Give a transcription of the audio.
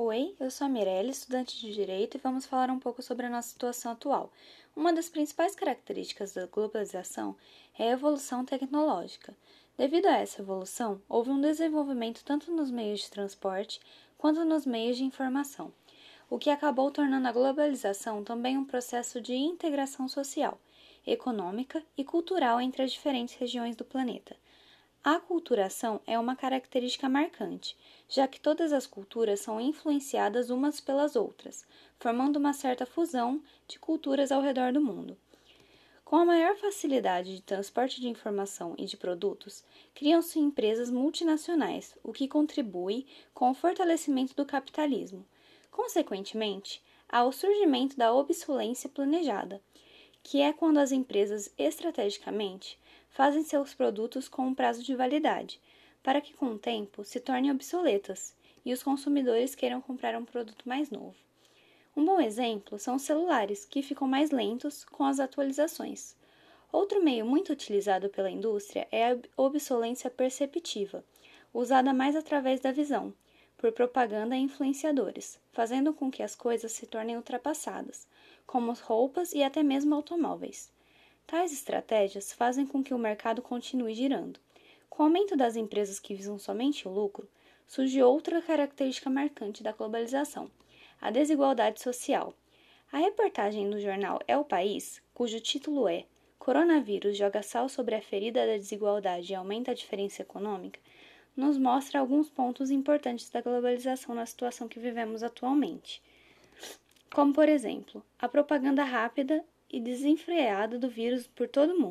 Oi, eu sou a Mirelle, estudante de Direito, e vamos falar um pouco sobre a nossa situação atual. Uma das principais características da globalização é a evolução tecnológica. Devido a essa evolução, houve um desenvolvimento tanto nos meios de transporte quanto nos meios de informação, o que acabou tornando a globalização também um processo de integração social, econômica e cultural entre as diferentes regiões do planeta. A aculturação é uma característica marcante, já que todas as culturas são influenciadas umas pelas outras, formando uma certa fusão de culturas ao redor do mundo. Com a maior facilidade de transporte de informação e de produtos, criam-se empresas multinacionais, o que contribui com o fortalecimento do capitalismo. Consequentemente, há o surgimento da obsolência planejada, que é quando as empresas estrategicamente fazem seus produtos com um prazo de validade, para que com o tempo se tornem obsoletas e os consumidores queiram comprar um produto mais novo. Um bom exemplo são os celulares, que ficam mais lentos com as atualizações. Outro meio muito utilizado pela indústria é a obsolência perceptiva, usada mais através da visão, por propaganda e influenciadores, fazendo com que as coisas se tornem ultrapassadas, como roupas e até mesmo automóveis. Tais estratégias fazem com que o mercado continue girando. Com o aumento das empresas que visam somente o lucro, surge outra característica marcante da globalização: a desigualdade social. A reportagem do jornal É o País, cujo título é Coronavírus joga sal sobre a ferida da desigualdade e aumenta a diferença econômica, nos mostra alguns pontos importantes da globalização na situação que vivemos atualmente. Como, por exemplo, a propaganda rápida e desenfreada do vírus por todo o mundo.